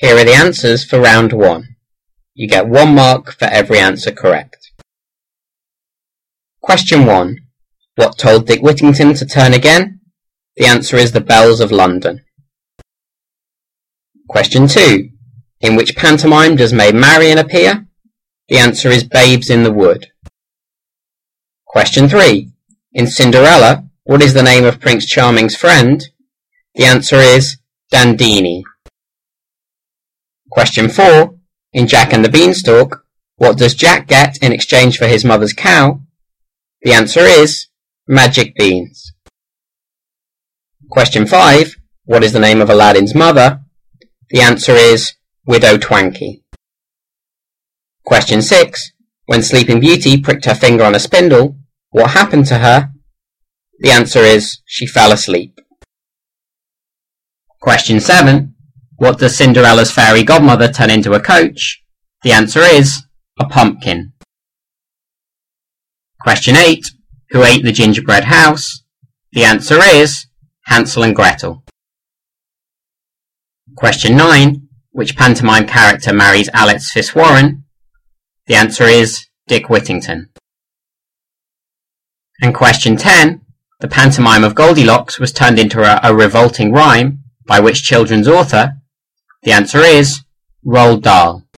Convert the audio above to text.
Here are the answers for round one. You get one mark for every answer correct. Question 1. What told Dick Whittington to turn again? The answer is the bells of London. Question 2. In which pantomime does Maid Marian appear? The answer is Babes in the Wood. Question 3. In Cinderella, what is the name of Prince Charming's friend? The answer is Dandini. Question 4. In Jack and the Beanstalk, what does Jack get in exchange for his mother's cow? The answer is magic beans. Question 5. What is the name of Aladdin's mother? The answer is Widow Twankey. Question 6. When Sleeping Beauty pricked her finger on a spindle, what happened to her? The answer is she fell asleep. Question 7. What does Cinderella's fairy godmother turn into a coach? The answer is a pumpkin. Question 8. Who ate the gingerbread house? The answer is Hansel and Gretel. Question 9. Which pantomime character marries Alice Fitzwarren? The answer is Dick Whittington. And question 10. The pantomime of Goldilocks was turned into a, a revolting rhyme by which children's author? The answer is Roald Dahl.